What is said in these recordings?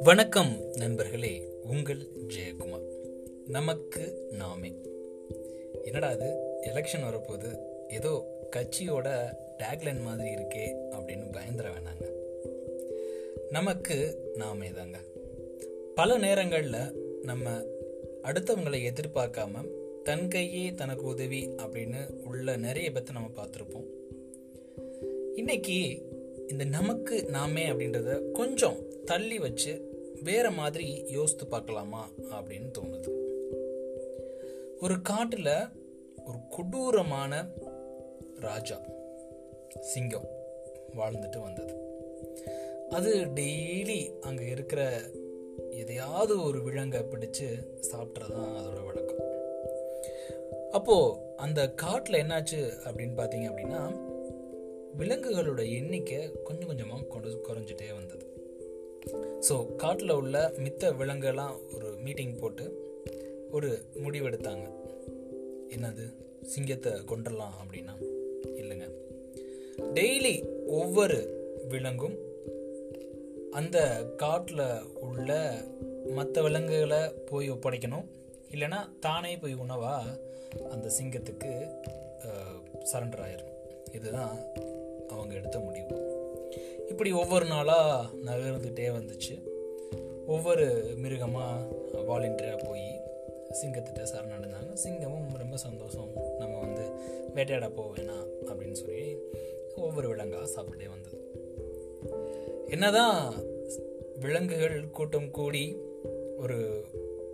வணக்கம் நண்பர்களே உங்கள் ஜெயக்குமார். நமக்கு நாமே. என்னடா அது எலெக்ஷன் வரப்போகுது. ஏதோ கட்சியோட டேக்லைன் மாதிரி இருக்கே அப்படின்னு பயந்துட வேணாங்க. நமக்கு நாமே தாங்க. பல நேரங்களில் நம்ம அடுத்தவங்களை எதிர்பார்க்காம தன் கையே தனக்கு உதவி அப்படின்னு உள்ள நிறைய பேர்த்த நம்ம பார்த்துருப்போம். இன்னைக்கு இந்த நமக்கு நாமே அப்படின்றத கொஞ்சம் தள்ளி வச்சு வேற மாதிரி யோசித்து பார்க்கலாமா அப்படின்னு தோணுது. ஒரு காட்டில் ஒரு கொடூரமான ராஜா சிங்கம் வாழ்ந்துட்டு வந்தது. அது டெய்லி அங்கே இருக்கிற எதையாவது ஒரு விலங்கை பிடிச்சு சாப்பிட்றதான் அதோட வழக்கம். அப்போது அந்த காட்டில் என்னாச்சு அப்படின்னு பார்த்தீங்க அப்படின்னா விலங்குகளோட எண்ணிக்கை கொஞ்சம் கொஞ்சமாக கொண்டு குறைஞ்சிட்டே வந்தது. ஸோ காட்டில் உள்ள மித்த விலங்குலாம் ஒரு மீட்டிங் போட்டு ஒரு முடிவெடுத்தாங்க. என்னது? சிங்கத்தை கொண்டுடலாம் அப்படின்னா? இல்லைங்க. டெய்லி ஒவ்வொரு விலங்கும் அந்த காட்டில் உள்ள மற்ற விலங்குகளை போய் ஒப்படைக்கணும். இல்லைன்னா தானே போய் உணவாக அந்த சிங்கத்துக்கு சரண்டர் ஆயிரும் இதுதான் அவங்க எடுத்த முடிவு. இப்படி ஒவ்வொரு நாளாக நகர்ந்துகிட்டே வந்துச்சு. ஒவ்வொரு மிருகமாக வாலண்டியராக போய் சிங்கத்திட்ட சரணடைந்தாங்க. சிங்கமும் ரொம்ப சந்தோஷம். நம்ம வந்து வேட்டையாட போக வேணாம் அப்படின்னு சொல்லி ஒவ்வொரு விலங்காக சாப்பிட்டே வந்தது. என்னதான் விலங்குகள் கூட்டம் கூடி ஒரு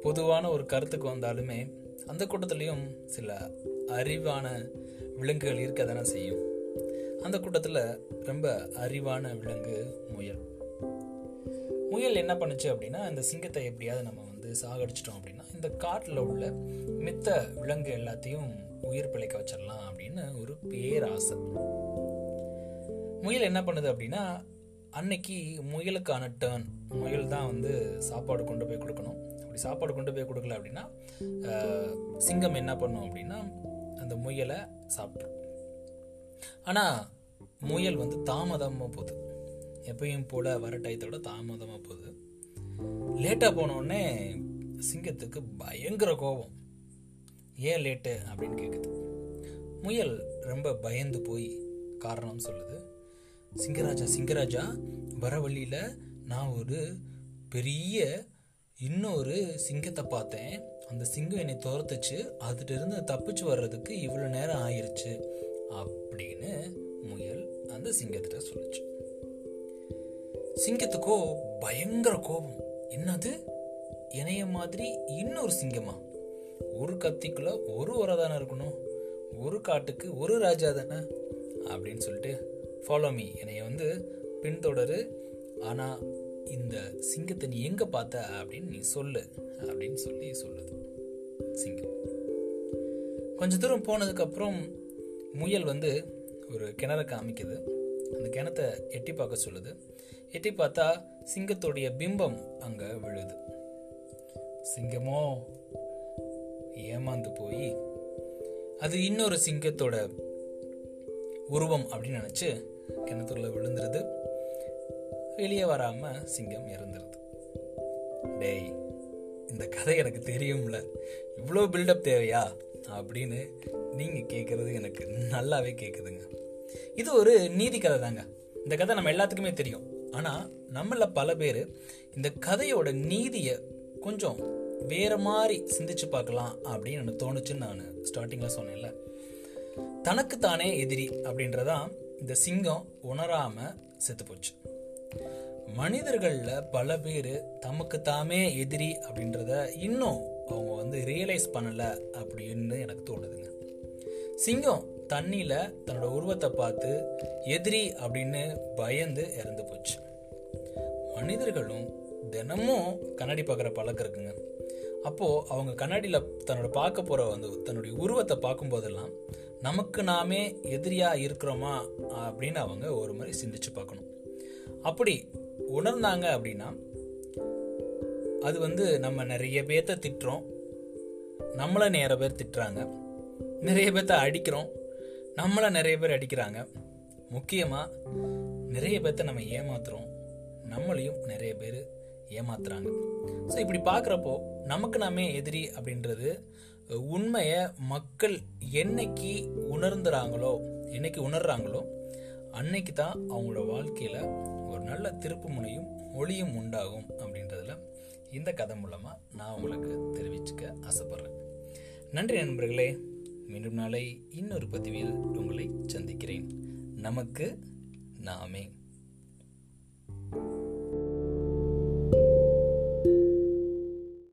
பொதுவான ஒரு கருத்துக்கு வந்தாலுமே அந்த கூட்டத்துலேயும் சில அறிவான விலங்குகள் இருக்க தானே செய்யும். அந்த கூட்டத்தில் ரொம்ப அறிவான விலங்கு முயல். முயல் என்ன பண்ணுச்சு அப்படின்னா இந்த சிங்கத்தை எப்படியாவது நம்ம வந்து சாகடிச்சிட்டோம் அப்படின்னா இந்த காட்டில் உள்ள மித்த விலங்கு எல்லாத்தையும் உயிர் பிழைக்க வச்சிடலாம் அப்படின்னு ஒரு பேராசை. முயல் என்ன பண்ணுது அப்படின்னா அன்னைக்கு முயலுக்கான டேர்ன் முயல் தான் வந்து சாப்பாடு கொண்டு போய் கொடுக்கணும். அப்படி சாப்பாடு கொண்டு போய் கொடுக்கல அப்படின்னா சிங்கம் என்ன பண்ணும் அப்படின்னா அந்த முயலை சாப்பிட்ரும் ஆனால் முயல் வந்து தாமதமாக போகுது. எப்பயும் போல வர டயத்தோட தாமதமாக போகுது. லேட்டாக போனோடனே சிங்கத்துக்கு பயங்கர கோபம். ஏன் லேட்டு அப்படின்னு கேட்குது முயல் ரொம்ப பயந்து போய் காரணம் சொல்லுது. சிங்கராஜா சிங்கராஜா வர வழியில் நான் ஒரு பெரிய இன்னொரு சிங்கத்தை பார்த்தேன். அந்த சிங்கம் என்னை துரத்துச்சு. அதுட்டு இருந்து தப்பிச்சு வர்றதுக்கு இவ்வளோ நேரம் ஆயிடுச்சு அப்படின்னு வந்து சிங்கத்திட்ட சொல்லுச்சு. சிங்கத்துக்கோ பயங்கர கோபம். என்னது? இணைய மாதிரி இன்னொரு சிங்கமா? ஒரு கத்திக்குள்ள ஒரு உரை தானே இருக்கணும். ஒரு காட்டுக்கு ஒரு ராஜா தானே? அப்படின்னு சொல்லிட்டு ஃபாலோ மீ என்னைய வந்து பின்தொடரு. ஆனால் இந்த சிங்கத்தை நீ எங்கே பார்த்த அப்படின்னு நீ சொல்லு. அப்படின்னு சொல்லி சொல்லுது சிங்கம். கொஞ்ச தூரம் போனதுக்கப்புறம் முயல் வந்து ஒரு கிணறு காமிக்குது. அந்த கிணத்தை எட்டி பார்க்க சொல்லுது. எட்டி பார்த்தா சிங்கத்துடைய பிம்பம் அங்கே விழுது. சிங்கமோ ஏமாந்து போய் அது இன்னொரு சிங்கத்தோட உருவம் அப்படின்னு நினச்சி கிணத்துல விழுந்துருது. வெளியே வராம சிங்கம் இறந்துருது. டேய் இந்த கதை எனக்கு தெரியும்ல. இவ்வளோ பில்டப் தேவையா? அப்படின்னு நீங்கள் கேட்குறது எனக்கு நல்லாவே கேட்குதுங்க இது ஒரு நீதி கதை தாங்க. இந்த கதை நம்ம எல்லாத்துக்குமே தெரியும். ஆனால் நம்மள பல பேர் இந்த கதையோட நீதியை கொஞ்சம் வேற மாதிரி சிந்திச்சு பார்க்கலாம் அப்படின்னு எனக்கு தோணுச்சுன்னு நான் ஸ்டார்டிங்கில் சொன்னேன்ல. தனக்கு தானே எதிரி அப்படின்றதான் இந்த சிங்கம் உணராம செத்து போச்சு. மனிதர்களில் பல பேர் தமக்கு தாமே எதிரி அப்படின்றத இன்னும் அவங்க வந்து ரியலைஸ் பண்ணலை அப்படின்னு எனக்கு தோணுதுங்க. சிங்கம் தண்ணியில் தன்னோட உருவத்தை பார்த்து எதிரி அப்படின்னு பயந்து இறந்து போச்சு. மனிதர்களும் தினமும் கண்ணாடி பார்க்குற பழக்கம் இருக்குங்க. அப்போது அவங்க கண்ணாடியில் தன்னோட பார்க்க போகிற வந்து தன்னுடைய உருவத்தை பார்க்கும்போதெல்லாம் நமக்கு நாமே எதிரியாக இருக்கிறோமா? அப்படின்னு அவங்க ஒரு மாதிரி சிந்திச்சு பார்க்கணும். அப்படி உணர்ந்தாங்க அப்படின்னா அது வந்து நம்ம நிறைய பேர்த்த திட்டுறோம். நம்மளை நிறைய பேர் திட்டுறாங்க. நிறைய பேர்த்த அடிக்கிறோம். நம்மளை நிறைய பேர் அடிக்கிறாங்க. முக்கியமாக நிறைய பேர்த்த நம்ம ஏமாத்துறோம். நம்மளையும் நிறைய பேர் ஏமாத்துறாங்க. ஸோ இப்படி பார்க்குறப்போ நமக்கு நாமே எதிரி அப்படின்றது உண்மையை மக்கள் என்னைக்கு உணர்ந்துறாங்களோ என்னைக்கு உணர்றாங்களோ அன்னைக்கு தான் அவங்களோட வாழ்க்கையில் ஒரு நல்ல திருப்பு முனையும் ஒளியும் உண்டாகும் அப்படின்றதுல இந்த கதை மூலமாக நான் உங்களுக்கு தெரிவிச்சுக்க ஆசைப்பட்றேன். நன்றி நண்பர்களே. மீண்டும் நாளை இன்னொரு பதிவில் உங்களை சந்திக்கிறேன். நமக்கு நாமே.